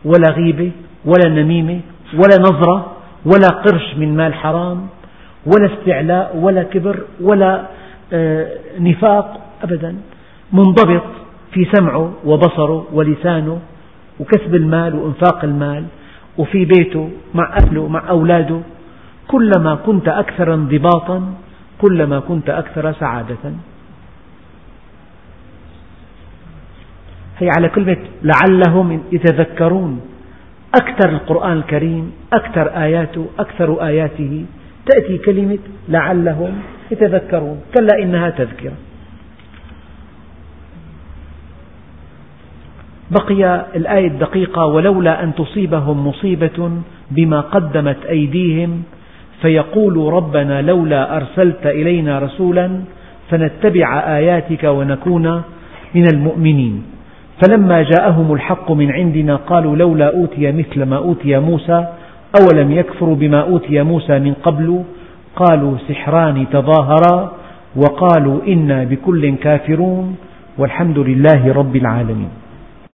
ولا غيبة ولا نميمة ولا نظرة ولا قرش من مال حرام ولا استعلاء ولا كبر ولا آه، نفاق أبدا. منضبط في سمعه وبصره ولسانه وكسب المال وإنفاق المال وفي بيته مع أهله مع أولاده. كلما كنت أكثر انضباطا كلما كنت أكثر سعادة. هي على كلمة لعلهم يتذكرون أكثر القرآن الكريم أكثر آياته أكثر آياته. تأتي كلمة لعلهم يتذكرون كلا إنها تذكرة. بقي الآية الدقيقة ولولا أن تصيبهم مصيبة بما قدمت أيديهم فيقولوا ربنا لولا أرسلت إلينا رسولا فنتبع آياتك ونكون من المؤمنين. فلما جاءهم الحق من عندنا قالوا لولا أوتي مثل ما أوتي موسى أولم يكفروا بما أوتي موسى من قبل. قالوا سحران تظاهرا وقالوا إنا بكل كافرون والحمد لله رب العالمين.